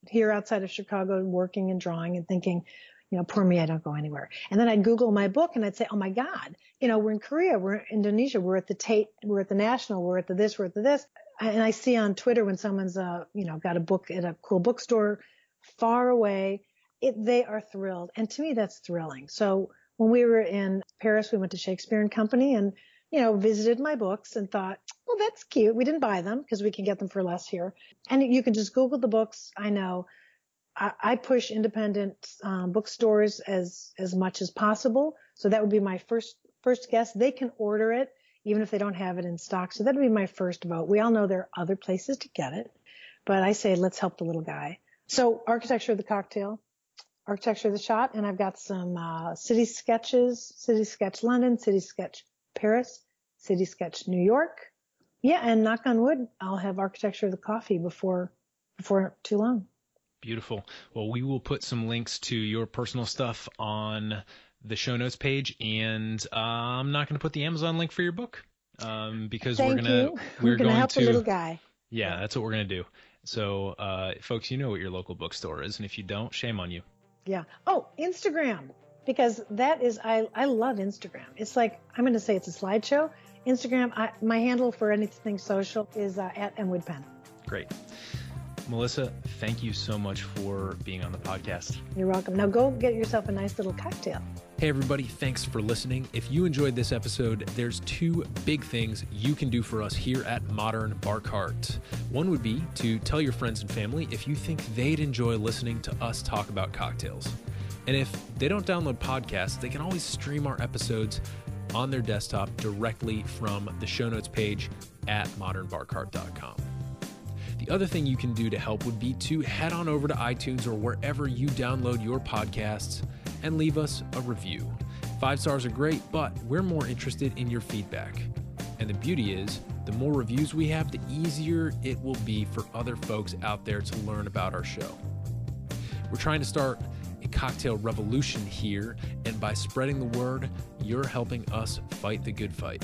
here outside of Chicago working and drawing and thinking, you know, poor me, I don't go anywhere. And then I'd Google my book and I'd say, oh my God, you know, we're in Korea, we're in Indonesia, we're at the Tate, we're at the National, we're at the this, we're at the this. And I see on Twitter when someone's, uh, you know, got a book at a cool bookstore far away, it, they are thrilled. And to me, that's thrilling. So when we were in Paris, we went to Shakespeare and Company and you know, visited my books and thought, well, that's cute. We didn't buy them because we can get them for less here. And you can just Google the books. I know I, I push independent um, bookstores as, as much as possible. So that would be my first, first guess. They can order it even if they don't have it in stock. So that would be my first vote. We all know there are other places to get it, but I say let's help the little guy. So architecture of the cocktail, architecture of the shot, and I've got some uh, city sketches, city sketch London, city sketch Paris, City Sketch New York. Yeah, and knock on wood, I'll have Architecture of the Coffee before before too long. Beautiful. Well, we will put some links to your personal stuff on the show notes page, and uh, I'm not going to put the Amazon link for your book um, because Thank we're gonna you. we're, we're gonna going help to the little guy. yeah, that's what we're gonna do. So, uh, folks, you know what your local bookstore is, and if you don't, shame on you. Yeah. Oh, Instagram because that is I I love Instagram. It's like I'm going to say it's a slideshow. Instagram, I, my handle for anything social is uh, at mwoodpen. Great. Melissa, thank you so much for being on the podcast. You're welcome. Now go get yourself a nice little cocktail. Hey, everybody, thanks for listening. If you enjoyed this episode, there's two big things you can do for us here at Modern Bar Cart. One would be to tell your friends and family if you think they'd enjoy listening to us talk about cocktails. And if they don't download podcasts, they can always stream our episodes on their desktop directly from the show notes page at modernbarcart.com. The other thing you can do to help would be to head on over to iTunes or wherever you download your podcasts and leave us a review. Five stars are great, but we're more interested in your feedback. And the beauty is, the more reviews we have, the easier it will be for other folks out there to learn about our show. We're trying to start a cocktail revolution here, and by spreading the word, you're helping us fight the good fight.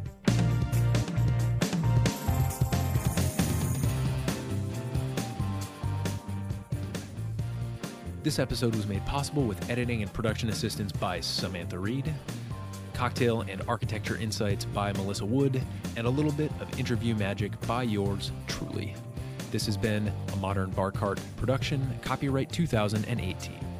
This episode was made possible with editing and production assistance by Samantha Reed, cocktail and architecture insights by Melissa Wood, and a little bit of interview magic by yours truly. This has been a Modern Bar Cart production, copyright 2018.